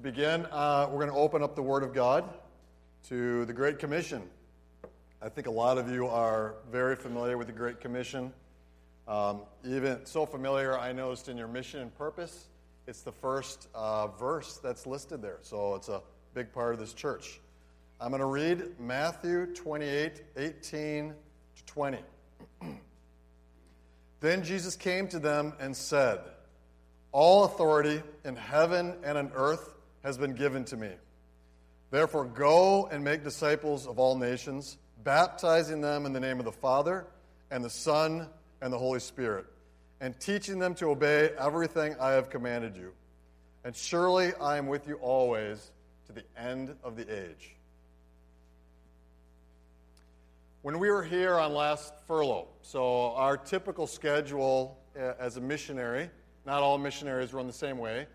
To begin, uh, we're going to open up the Word of God to the Great Commission. I think a lot of you are very familiar with the Great Commission. Um, even so familiar, I noticed in your mission and purpose, it's the first uh, verse that's listed there. So it's a big part of this church. I'm going to read Matthew 28 18 to 20. then Jesus came to them and said, All authority in heaven and on earth has been given to me. Therefore, go and make disciples of all nations, baptizing them in the name of the Father, and the Son, and the Holy Spirit, and teaching them to obey everything I have commanded you. And surely I am with you always to the end of the age. When we were here on last furlough, so our typical schedule uh, as a missionary, not all missionaries run the same way,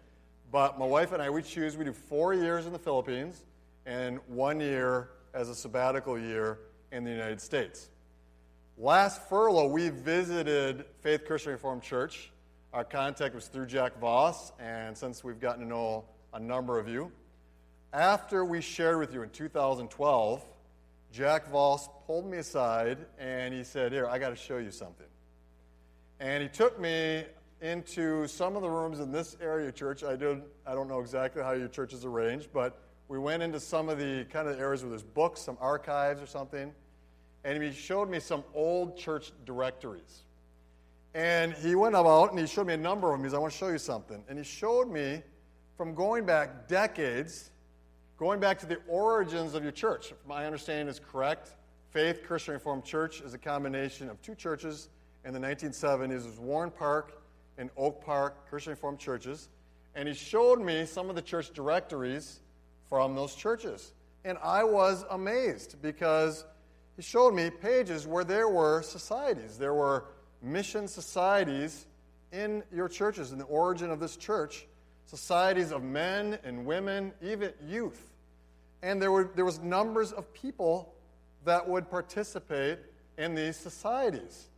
but my wife and I, we choose, we do four years in the Philippines and one year as a sabbatical year in the United States. Last furlough, we visited Faith Christian Reformed Church. Our contact was through Jack Voss, and since we've gotten to know a number of you, after we shared with you in 2012, Jack Voss pulled me aside and he said, Here, I got to show you something. And he took me into some of the rooms in this area church. I, I don't know exactly how your church is arranged, but we went into some of the kind of areas where there's books, some archives or something. And he showed me some old church directories. And he went about and he showed me a number of them. He said, I want to show you something. And he showed me from going back decades, going back to the origins of your church. If my understanding is correct, Faith Christian Reformed Church is a combination of two churches in the 1970s. It was Warren Park and Oak Park Christian Reformed churches. And he showed me some of the church directories from those churches. And I was amazed because he showed me pages where there were societies. There were mission societies in your churches, in the origin of this church, societies of men and women, even youth. And there, were, there was numbers of people that would participate in these societies.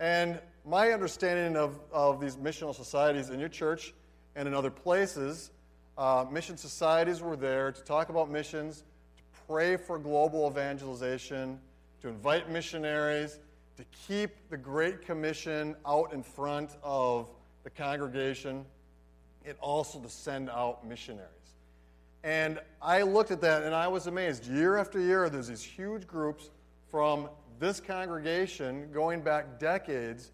And my understanding of, of these missional societies in your church and in other places, uh, mission societies were there to talk about missions, to pray for global evangelization, to invite missionaries, to keep the Great Commission out in front of the congregation, and also to send out missionaries. And I looked at that and I was amazed. Year after year, there's these huge groups from this congregation going back decades,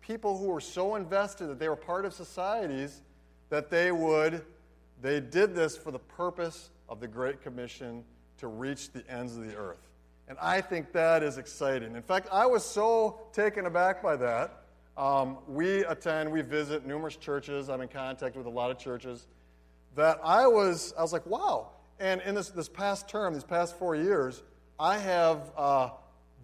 people who were so invested that they were part of societies that they would, they did this for the purpose of the Great Commission to reach the ends of the earth. And I think that is exciting. In fact, I was so taken aback by that. Um, we attend, we visit numerous churches. I'm in contact with a lot of churches that I was, I was like, wow. And in this, this past term, these past four years, I have uh,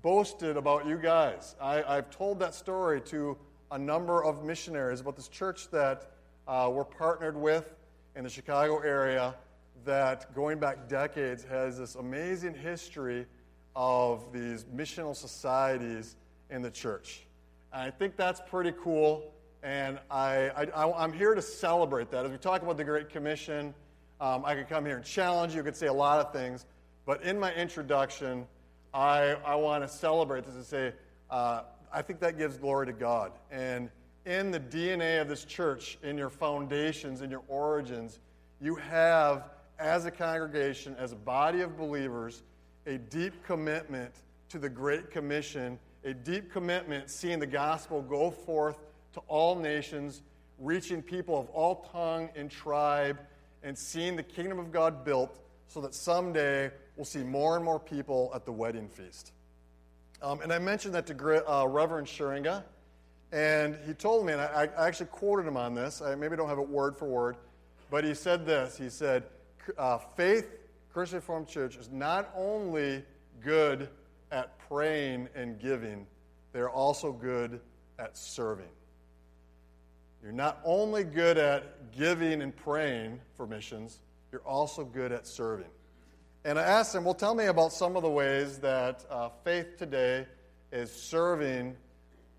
boasted about you guys. I, have told that story to a number of missionaries about this church that uh, we're partnered with in the Chicago area that, going back decades, has this amazing history of these missional societies in the church. And I think that's pretty cool. And I, I, am here to celebrate that. As we talk about the Great Commission, um, I could come here and challenge you, I could say a lot of things. But in my introduction, I, I want to celebrate this and say, uh, I think that gives glory to God. And in the DNA of this church, in your foundations, in your origins, you have, as a congregation, as a body of believers, a deep commitment to the Great Commission, a deep commitment seeing the gospel go forth to all nations, reaching people of all tongue and tribe, and seeing the kingdom of God built so that someday we'll see more and more people at the wedding feast. Um, and I mentioned that to uh, Reverend Schuringa, and he told me, and I, I, actually quoted him on this. I maybe don't have it word for word, but he said this. He said, uh, Faith Christian Reformed Church is not only good at praying and giving, they're also good at serving. You're not only good at giving and praying for missions, you're also good at serving. And I asked him, well, tell me about some of the ways that uh, faith today is serving.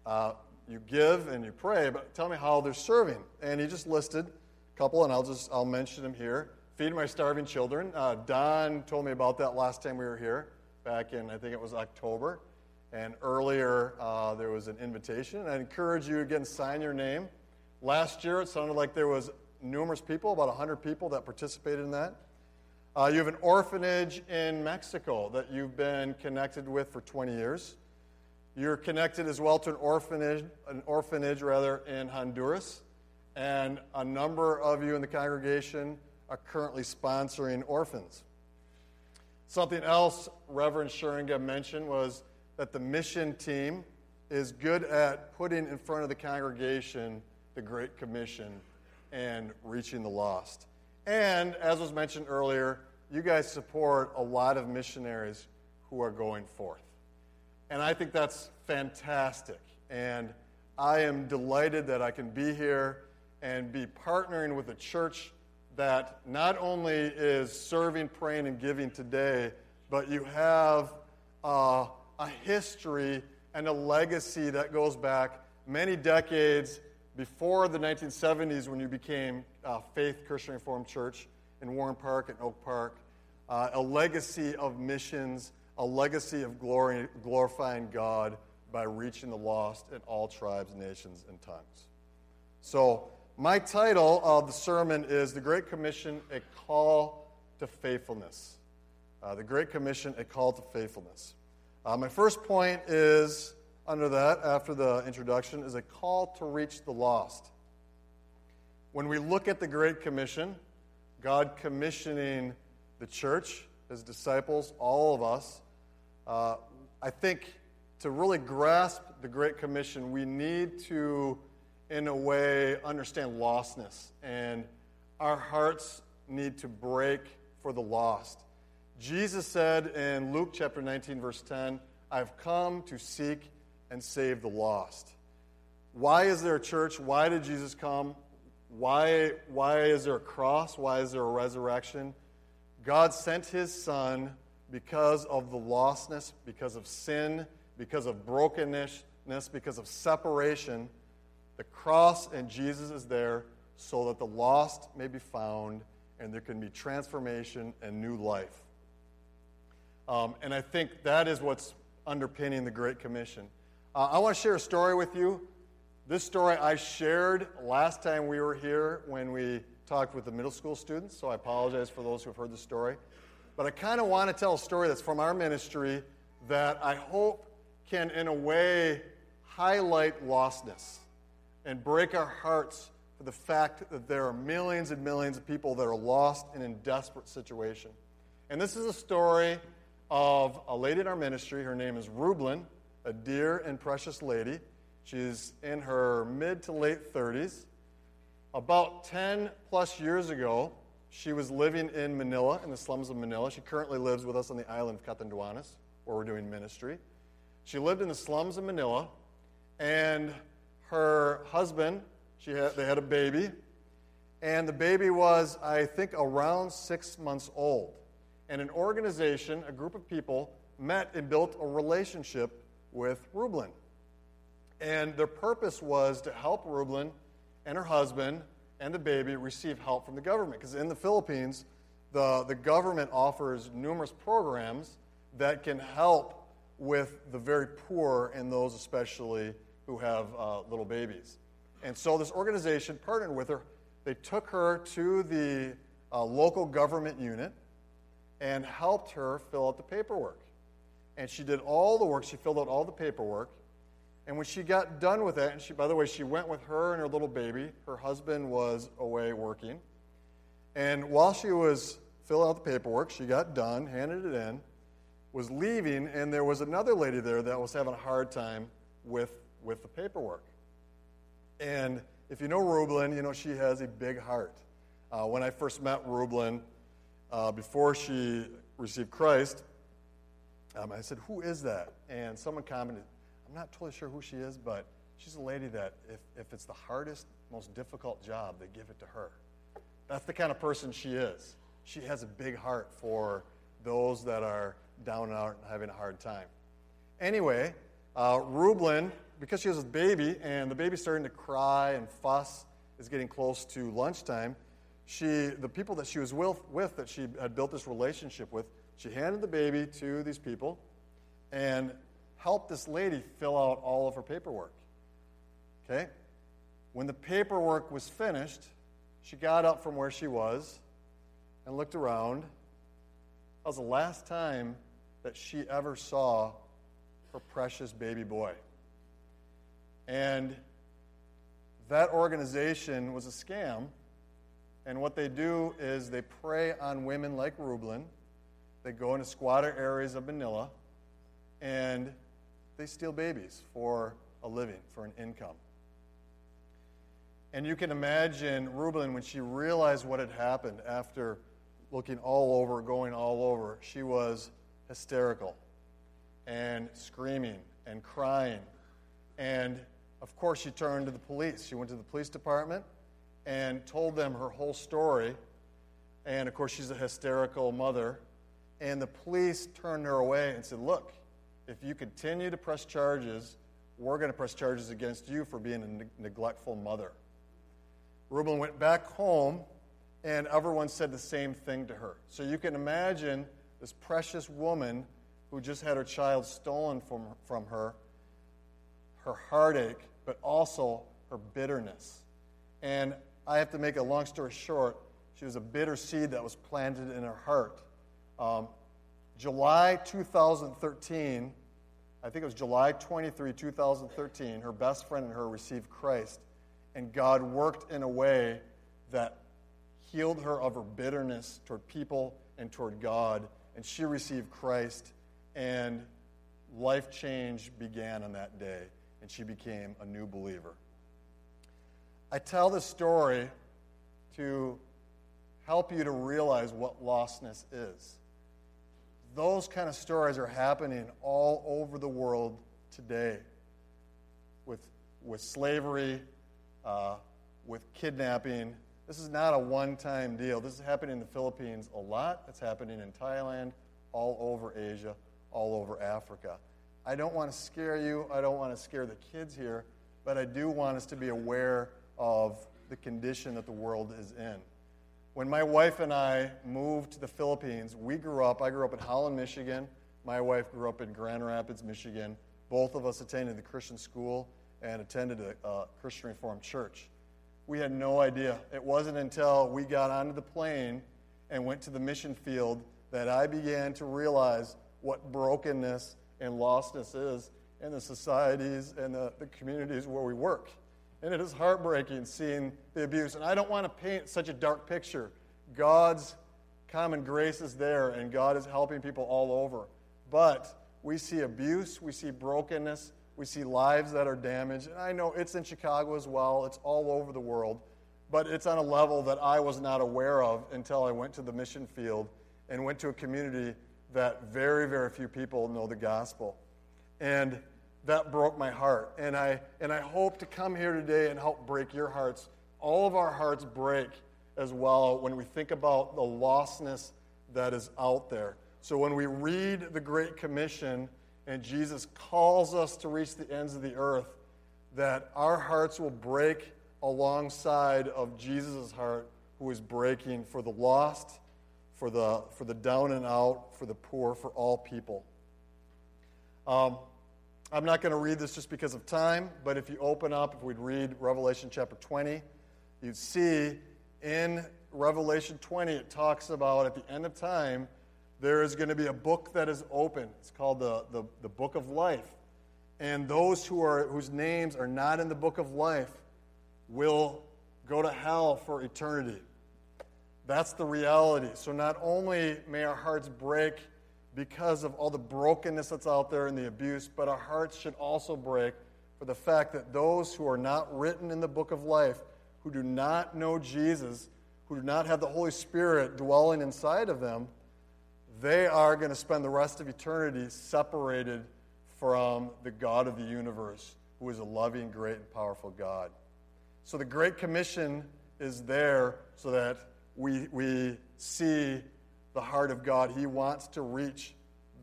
Uh, you give and you pray, but tell me how they're serving. And he just listed a couple, and I'll just I'll mention them here. Feed my starving children. Uh, Don told me about that last time we were here, back in, I think it was October. And earlier, uh, there was an invitation. I encourage you again, sign your name. Last year, it sounded like there was numerous people, about 100 people that participated in that. Uh, you have an orphanage in Mexico that you've been connected with for 20 years. You're connected as well to an orphanage, an orphanage rather, in Honduras. And a number of you in the congregation are currently sponsoring orphans. Something else Reverend Schuringa mentioned was that the mission team is good at putting in front of the congregation the Great Commission and reaching the lost. And as was mentioned earlier, you guys support a lot of missionaries who are going forth. And I think that's fantastic. And I am delighted that I can be here and be partnering with a church that not only is serving, praying, and giving today, but you have uh, a history and a legacy that goes back many decades before the 1970s when you became uh, Faith Christian Reformed Church in Warren Park and Oak Park, uh, a legacy of missions, a legacy of glory, glorifying God by reaching the lost in all tribes, nations, and tongues. So, my title of the sermon is The Great Commission A Call to Faithfulness. Uh, the Great Commission A Call to Faithfulness. Uh, my first point is under that, after the introduction, is a call to reach the lost. When we look at the Great Commission, God commissioning the church, his disciples, all of us, uh, I think to really grasp the Great Commission, we need to, in a way, understand lostness. And our hearts need to break for the lost. Jesus said in Luke chapter 19, verse 10, I've come to seek and save the lost. Why is there a church? Why did Jesus come? Why, why is there a cross? Why is there a resurrection? God sent his son because of the lostness, because of sin, because of brokenness, because of separation. The cross and Jesus is there so that the lost may be found and there can be transformation and new life. Um, and I think that is what's underpinning the Great Commission. Uh, I want to share a story with you. This story I shared last time we were here when we talked with the middle school students, so I apologize for those who have heard the story. But I kind of want to tell a story that's from our ministry that I hope can, in a way, highlight lostness and break our hearts for the fact that there are millions and millions of people that are lost and in desperate situation. And this is a story of a lady in our ministry. Her name is Rublin a dear and precious lady. She's in her mid to late 30s. About 10 plus years ago, she was living in Manila, in the slums of Manila. She currently lives with us on the island of Catanduanes, where we're doing ministry. She lived in the slums of Manila, and her husband, she had, they had a baby, and the baby was, I think, around six months old. And an organization, a group of people, met and built a relationship with Rublin. And their purpose was to help Rublin and her husband and the baby receive help from the government. Because in the Philippines, the, the government offers numerous programs that can help with the very poor and those especially who have uh, little babies. And so this organization partnered with her. They took her to the uh, local government unit and helped her fill out the paperwork and she did all the work. She filled out all the paperwork. And when she got done with that, and she, by the way, she went with her and her little baby. Her husband was away working. And while she was filling out the paperwork, she got done, handed it in, was leaving, and there was another lady there that was having a hard time with, with the paperwork. And if you know Rublin, you know she has a big heart. Uh, when I first met Rublin, uh, before she received Christ, um, I said, Who is that? And someone commented, I'm not totally sure who she is, but she's a lady that if, if it's the hardest, most difficult job, they give it to her. That's the kind of person she is. She has a big heart for those that are down and out and having a hard time. Anyway, uh, Rublin, because she has a baby and the baby's starting to cry and fuss, is getting close to lunchtime, she, the people that she was with, with, that she had built this relationship with, she handed the baby to these people and helped this lady fill out all of her paperwork. Okay? When the paperwork was finished, she got up from where she was and looked around. That was the last time that she ever saw her precious baby boy. And that organization was a scam. And what they do is they prey on women like Rublin. They go into squatter areas of Manila and they steal babies for a living, for an income. And you can imagine Rublin when she realized what had happened after looking all over, going all over, she was hysterical and screaming and crying. And of course, she turned to the police. She went to the police department and told them her whole story. And of course, she's a hysterical mother. And the police turned her away and said, Look, if you continue to press charges, we're going to press charges against you for being a ne- neglectful mother. Rublin went back home, and everyone said the same thing to her. So you can imagine this precious woman who just had her child stolen from, from her, her heartache, but also her bitterness. And I have to make a long story short. She was a bitter seed that was planted in her heart. Um, July 2013, I think it was July 23, 2013, her best friend and her received Christ. And God worked in a way that healed her of her bitterness toward people and toward God. And she received Christ, and life change began on that day, and she became a new believer. I tell this story to help you to realize what lostness is. Those kind of stories are happening all over the world today with, with slavery, uh, with kidnapping. This is not a one time deal. This is happening in the Philippines a lot. It's happening in Thailand, all over Asia, all over Africa. I don't want to scare you. I don't want to scare the kids here, but I do want us to be aware of the condition that the world is in. When my wife and I moved to the Philippines, we grew up, I grew up in Holland, Michigan. My wife grew up in Grand Rapids, Michigan. Both of us attended the Christian school and attended a, a Christian Reformed church. We had no idea. It wasn't until we got onto the plane and went to the mission field that I began to realize what brokenness and lostness is in the societies and the, the communities where we work. And it is heartbreaking seeing the abuse. And I don't want to paint such a dark picture. God's common grace is there, and God is helping people all over. But we see abuse, we see brokenness, we see lives that are damaged. And I know it's in Chicago as well, it's all over the world. But it's on a level that I was not aware of until I went to the mission field and went to a community that very, very few people know the gospel. And that broke my heart. And I, and I hope to come here today and help break your hearts. All of our hearts break as well when we think about the lostness that is out there. So when we read the Great Commission and Jesus calls us to reach the ends of the earth, that our hearts will break alongside of Jesus' heart, who is breaking for the lost, for the, for the down and out, for the poor, for all people. Um, I'm not going to read this just because of time, but if you open up, if we'd read Revelation chapter 20, you'd see in Revelation 20, it talks about at the end of time, there is going to be a book that is open. It's called the, the, the Book of Life. And those who are, whose names are not in the Book of Life will go to hell for eternity. That's the reality. So not only may our hearts break because of all the brokenness that's out there and the abuse, but our hearts should also break for the fact that those who are not written in the book of life, who do not know Jesus, who do not have the Holy Spirit dwelling inside of them, they are going to spend the rest of eternity separated from the God of the universe, who is a loving, great, and powerful God. So the Great Commission is there so that we, we see the heart of God. He wants to reach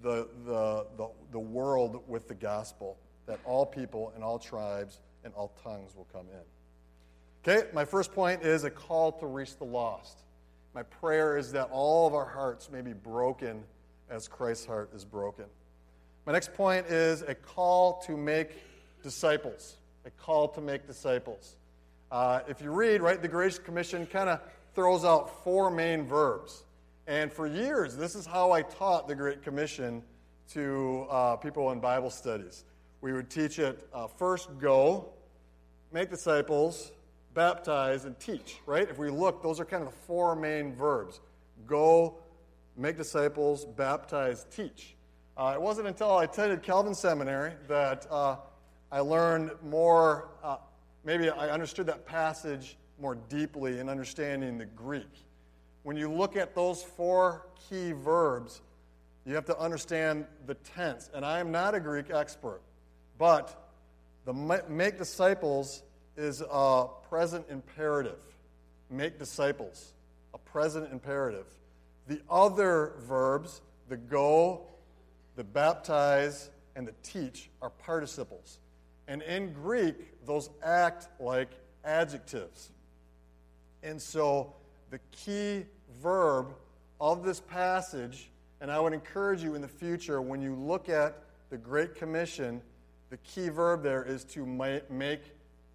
the, the, the, the world with the gospel, that all people and all tribes and all tongues will come in. Okay, my first point is a call to reach the lost. My prayer is that all of our hearts may be broken as Christ's heart is broken. My next point is a call to make disciples. A call to make disciples. Uh, if you read, right, the Great Commission kind of throws out four main verbs. And for years, this is how I taught the Great Commission to uh, people in Bible studies. We would teach it uh, first go, make disciples, baptize, and teach, right? If we look, those are kind of the four main verbs go, make disciples, baptize, teach. Uh, it wasn't until I attended Calvin Seminary that uh, I learned more, uh, maybe I understood that passage more deeply in understanding the Greek. When you look at those four key verbs, you have to understand the tense. And I am not a Greek expert, but the make disciples is a present imperative. Make disciples, a present imperative. The other verbs, the go, the baptize, and the teach, are participles. And in Greek, those act like adjectives. And so the key verb of this passage, and I would encourage you in the future when you look at the Great Commission, the key verb there is to make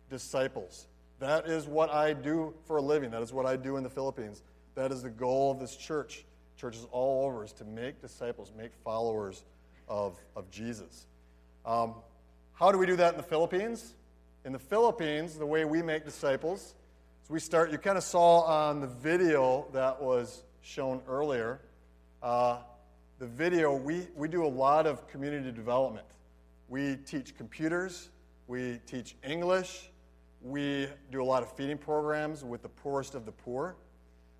disciples. That is what I do for a living. That is what I do in the Philippines. That is the goal of this church, churches all over, is to make disciples, make followers of, of Jesus. Um, how do we do that in the Philippines? In the Philippines, the way we make disciples we start, you kind of saw on the video that was shown earlier, uh, the video, we, we do a lot of community development. We teach computers, we teach English, we do a lot of feeding programs with the poorest of the poor.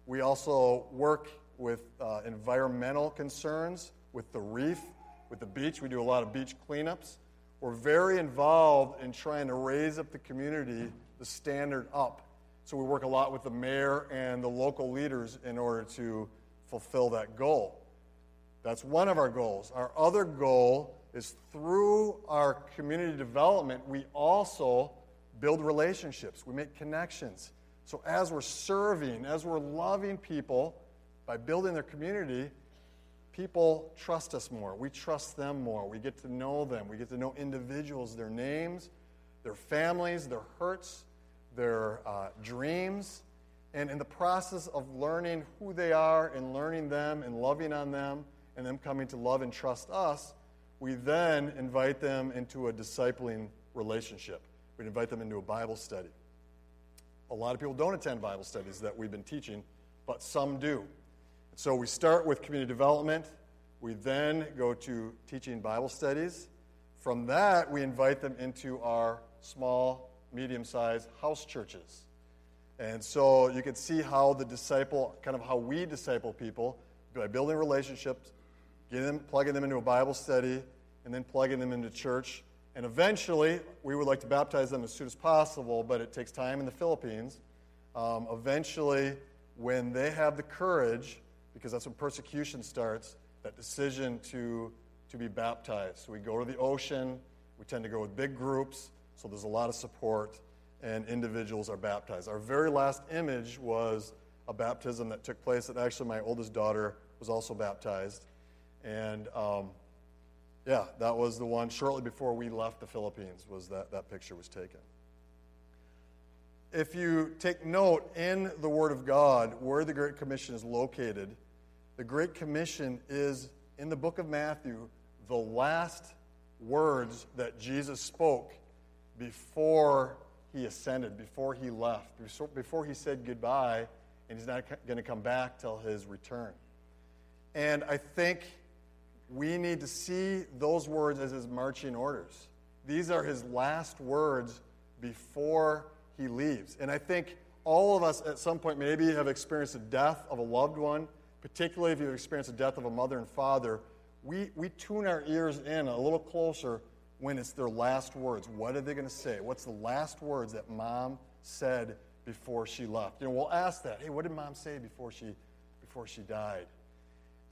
We also work with uh, environmental concerns, with the reef, with the beach. We do a lot of beach cleanups. We're very involved in trying to raise up the community, the standard up. So we work a lot with the mayor and the local leaders in order to fulfill that goal. That's one of our goals. Our other goal is through our community development, we also build relationships, we make connections. So as we're serving, as we're loving people by building their community, people trust us more. We trust them more. We get to know them. We get to know individuals, their names, their families, their hurts, their uh, dreams. And in the process of learning who they are and learning them and loving on them and them coming to love and trust us, we then invite them into a discipling relationship. We'd invite them into a Bible study. A lot of people don't attend Bible studies that we've been teaching, but some do. So we start with community development. We then go to teaching Bible studies. From that, we invite them into our small, medium sized house churches. And so you can see how the disciple, kind of how we disciple people by building relationships, getting them, plugging them into a Bible study, and then plugging them into church and eventually, we would like to baptize them as soon as possible, but it takes time in the Philippines. Um, eventually, when they have the courage, because that's when persecution starts, that decision to, to be baptized. So we go to the ocean, we tend to go with big groups, so there's a lot of support, and individuals are baptized. Our very last image was a baptism that took place that actually my oldest daughter was also baptized. And um, yeah, that was the one shortly before we left the Philippines was that that picture was taken. If you take note in the Word of God where the Great Commission is located, the Great Commission is in the book of Matthew, the last words that Jesus spoke before he ascended, before he left, before he said goodbye, and he's not going to come back till his return. And I think we need to see those words as his marching orders. These are his last words before he leaves. And I think all of us at some point maybe have experienced the death of a loved one, particularly if you've experienced the death of a mother and father. We, we tune our ears in a little closer when it's their last words. What are they going to say? What's the last words that mom said before she left? You know, we'll ask that. Hey, what did mom say before she, before she died?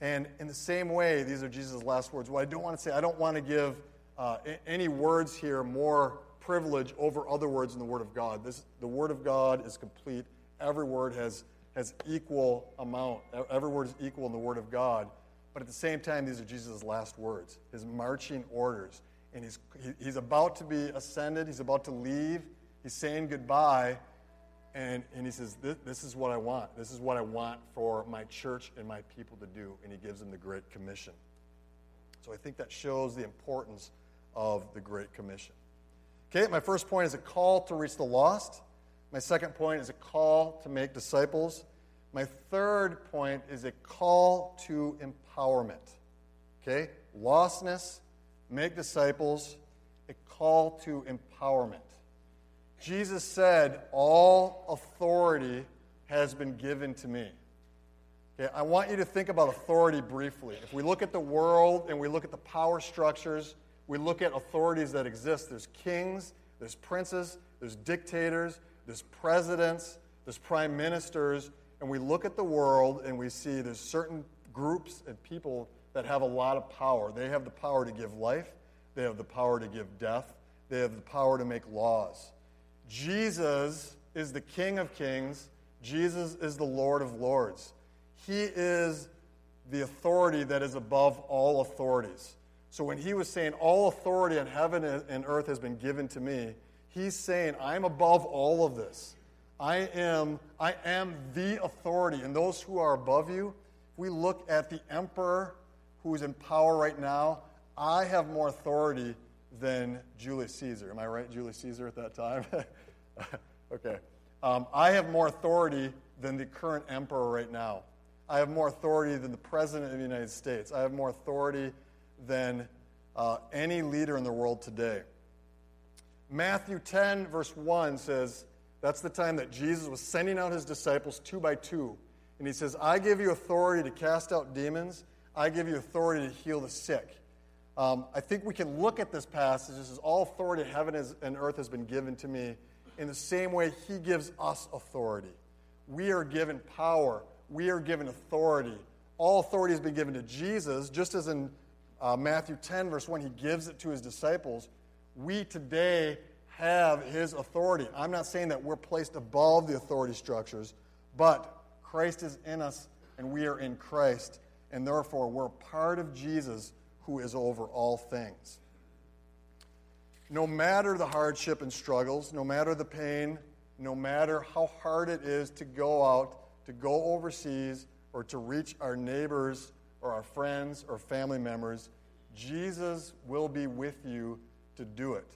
And in the same way, these are Jesus' last words. What I don't want to say, I don't want to give uh, any words here more privilege over other words in the Word of God. This, the Word of God is complete. Every word has, has equal amount. Every word is equal in the Word of God. But at the same time, these are Jesus' last words, his marching orders. And he's, he, he's about to be ascended, he's about to leave, he's saying goodbye. And, and he says, this, this is what I want. This is what I want for my church and my people to do. And he gives them the Great Commission. So I think that shows the importance of the Great Commission. Okay, my first point is a call to reach the lost. My second point is a call to make disciples. My third point is a call to empowerment. Okay, lostness, make disciples, a call to empowerment. Jesus said, All authority has been given to me. Okay, I want you to think about authority briefly. If we look at the world and we look at the power structures, we look at authorities that exist. There's kings, there's princes, there's dictators, there's presidents, there's prime ministers, and we look at the world and we see there's certain groups and people that have a lot of power. They have the power to give life, they have the power to give death, they have the power to make laws. Jesus is the King of kings, Jesus is the Lord of lords. He is the authority that is above all authorities. So when he was saying, All authority in heaven and earth has been given to me, he's saying, I'm above all of this. I am, I am the authority. And those who are above you, we look at the emperor who's in power right now, I have more authority than Julius Caesar. Am I right, Julius Caesar at that time? okay. Um, I have more authority than the current emperor right now. I have more authority than the President of the United States. I have more authority than uh, any leader in the world today. Matthew 10, verse 1 says, that's the time that Jesus was sending out his disciples two by two. And he says, I give you authority to cast out demons, I give you authority to heal the sick. Um, I think we can look at this passage. This is all authority heaven and earth has been given to me. In the same way, he gives us authority. We are given power we are given authority. All authority has been given to Jesus, just as in uh, Matthew 10, verse 1, he gives it to his disciples. We today have his authority. I'm not saying that we're placed above the authority structures, but Christ is in us and we are in Christ, and therefore we're part of Jesus who is over all things. No matter the hardship and struggles, no matter the pain, no matter how hard it is to go out to go overseas or to reach our neighbors or our friends or family members, Jesus will be with you to do it.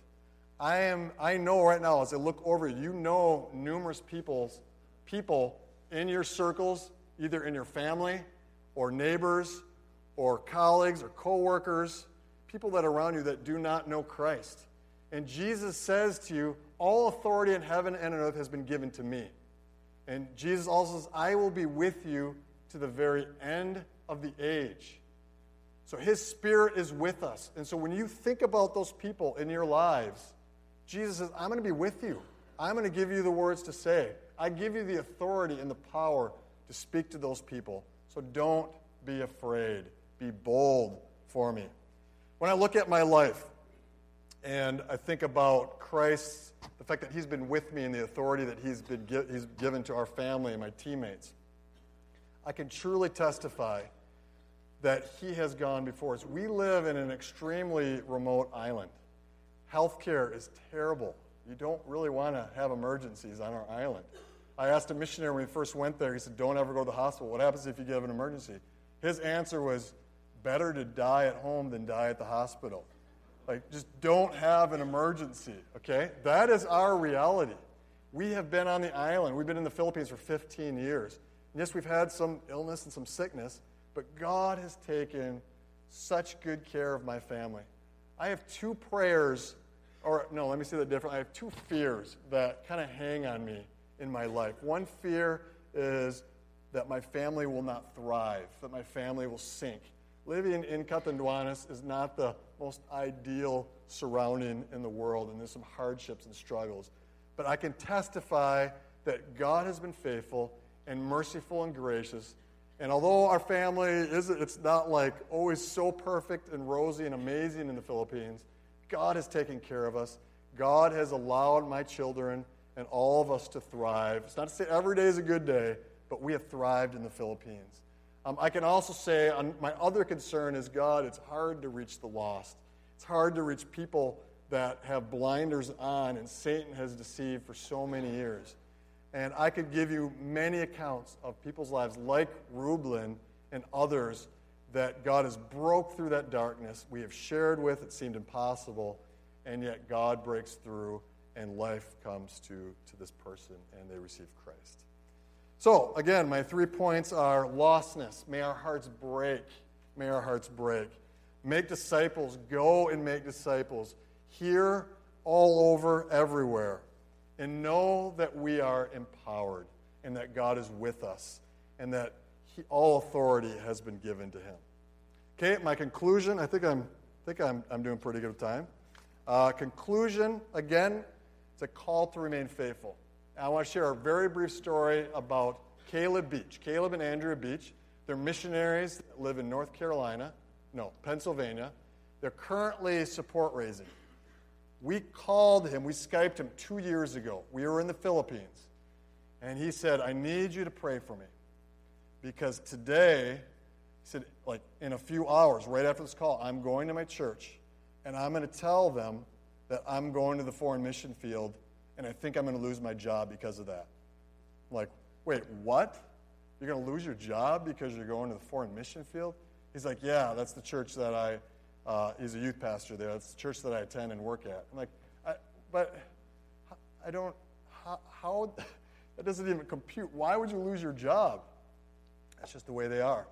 I am I know right now as I look over you know numerous people's people in your circles, either in your family or neighbors or colleagues or coworkers, people that are around you that do not know Christ. And Jesus says to you, all authority in heaven and on earth has been given to me. And Jesus also says, I will be with you to the very end of the age. So his spirit is with us. And so when you think about those people in your lives, Jesus says, I'm going to be with you. I'm going to give you the words to say. I give you the authority and the power to speak to those people. So don't be afraid. Be bold for me. When I look at my life and I think about Christ, the fact that he's been with me and the authority that he's, been he's given to our family and my teammates, I can truly testify that he has gone before us. We live in an extremely remote island. Healthcare is terrible. You don't really want to have emergencies on our island. I asked a missionary when we first went there, he said, Don't ever go to the hospital. What happens if you get an emergency? His answer was, Better to die at home than die at the hospital. Like, just don't have an emergency, okay? That is our reality. We have been on the island. We've been in the Philippines for 15 years. And yes, we've had some illness and some sickness, but God has taken such good care of my family. I have two prayers, or no, let me say that differently. I have two fears that kind of hang on me in my life. One fear is that my family will not thrive, that my family will sink. Living in Catanduanes is not the most ideal surrounding in the world, and there's some hardships and struggles. But I can testify that God has been faithful and merciful and gracious. And although our family is it's not like always so perfect and rosy and amazing in the Philippines, God has taken care of us. God has allowed my children and all of us to thrive. It's not to say every day is a good day, but we have thrived in the Philippines. Um, I can also say um, my other concern is God, it's hard to reach the lost. It's hard to reach people that have blinders on and Satan has deceived for so many years. And I could give you many accounts of people's lives like Rublin and others that God has broke through that darkness. We have shared with, it seemed impossible, and yet God breaks through and life comes to, to this person and they receive Christ. So, again, my three points are lostness. May our hearts break. May our hearts break. Make disciples. Go and make disciples. Here, all over, everywhere. And know that we are empowered and that God is with us and that he, all authority has been given to him. Okay, my conclusion, I think I'm, I think I'm, I'm doing pretty good time. Uh, conclusion, again, a call to remain faithful. I want to share a very brief story about Caleb Beach. Caleb and Andrea Beach. They're missionaries that live in North Carolina, no, Pennsylvania. They're currently support raising. We called him, we Skyped him two years ago. We were in the Philippines. And he said, I need you to pray for me. Because today, he said, like in a few hours, right after this call, I'm going to my church and I'm going to tell them that I'm going to the foreign mission field and I think I'm going to lose my job because of that. I'm like, wait, what? You're going to lose your job because you're going to the foreign mission field? He's like, yeah, that's the church that I, uh, he's a youth pastor there. That's the church that I attend and work at. I'm like, I, but I don't, how, how, that doesn't even compute. Why would you lose your job? That's just the way they are.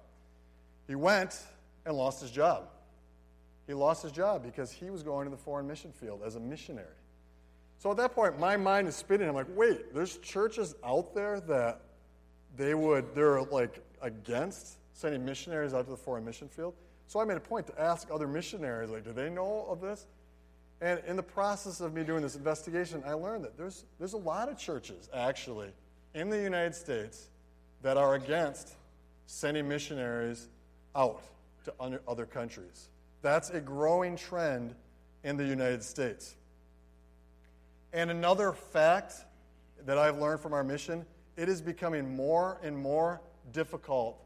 He went and lost his job. He lost his job because he was going to the foreign mission field as a missionary. So at that point, my mind is spinning. I'm like, wait, there's churches out there that they would, they're like against sending missionaries out to the foreign mission field. So I made a point to ask other missionaries, like, do they know of this? And in the process of me doing this investigation, I learned that there's, there's a lot of churches, actually, in the United States that are against sending missionaries out to other countries. That's a growing trend in the United States. And another fact that I've learned from our mission it is becoming more and more difficult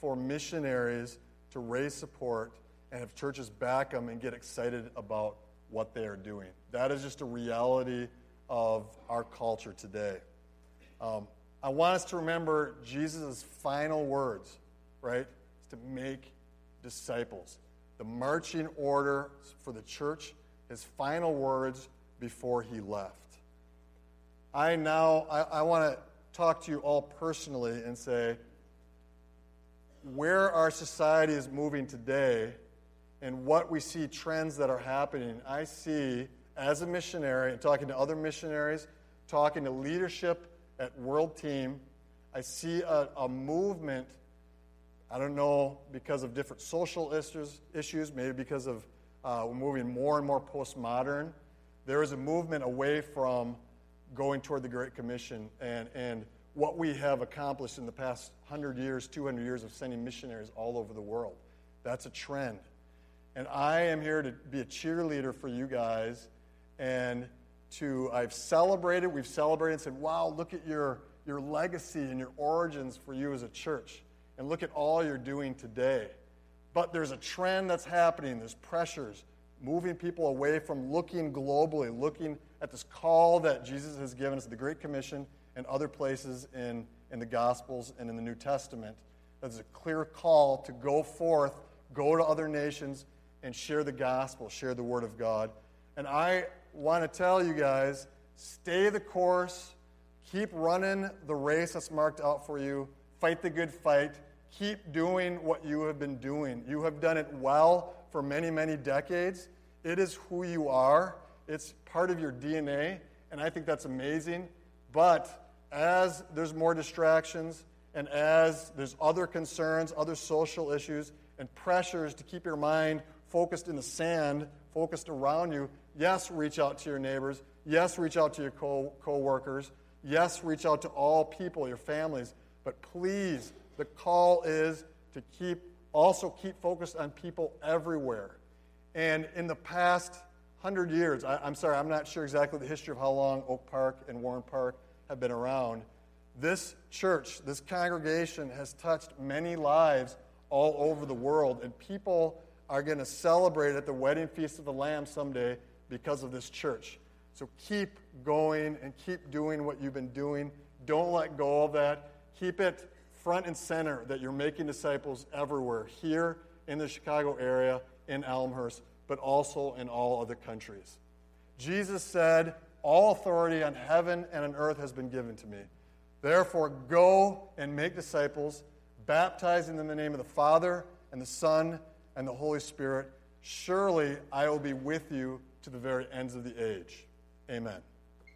for missionaries to raise support and have churches back them and get excited about what they are doing. That is just a reality of our culture today. Um, I want us to remember Jesus' final words, right? Is to make disciples. The marching order for the church, his final words before he left. I now, I, I want to talk to you all personally and say, where our society is moving today and what we see trends that are happening, I see as a missionary and talking to other missionaries, talking to leadership at World Team, I see a, a movement. I don't know because of different social issues, issues maybe because of uh, moving more and more postmodern. There is a movement away from going toward the Great Commission and, and what we have accomplished in the past 100 years, 200 years of sending missionaries all over the world. That's a trend. And I am here to be a cheerleader for you guys and to, I've celebrated, we've celebrated and said, wow, look at your, your legacy and your origins for you as a church. And look at all you're doing today. But there's a trend that's happening, there's pressures moving people away from looking globally, looking at this call that Jesus has given us, the Great Commission, and other places in, in the Gospels and in the New Testament. There's a clear call to go forth, go to other nations, and share the gospel, share the Word of God. And I want to tell you guys stay the course, keep running the race that's marked out for you, fight the good fight, keep doing what you have been doing. You have done it well for many, many decades. It is who you are, it's part of your DNA, and I think that's amazing. But as there's more distractions, and as there's other concerns, other social issues, and pressures to keep your mind focused in the sand, focused around you, yes, reach out to your neighbors. Yes, reach out to your co workers. Yes, reach out to all people, your families. But please, the call is to keep also keep focused on people everywhere. And in the past 100 years. I, I'm sorry, I'm not sure exactly the history of how long Oak Park and Warren Park have been around. This church, this congregation has touched many lives all over the world, and people are going to celebrate at the wedding feast of the Lamb someday because of this church. So keep going and keep doing what you've been doing. Don't let go of that. Keep it front and center that you're making disciples everywhere, here in the Chicago area, in Elmhurst, but also in all other countries. Jesus said, All authority on heaven and on earth has been given to me. Therefore, go and make disciples, baptizing them in the name of the Father and the Son and the Holy Spirit. Surely I will be with you to the very ends of the age. Amen.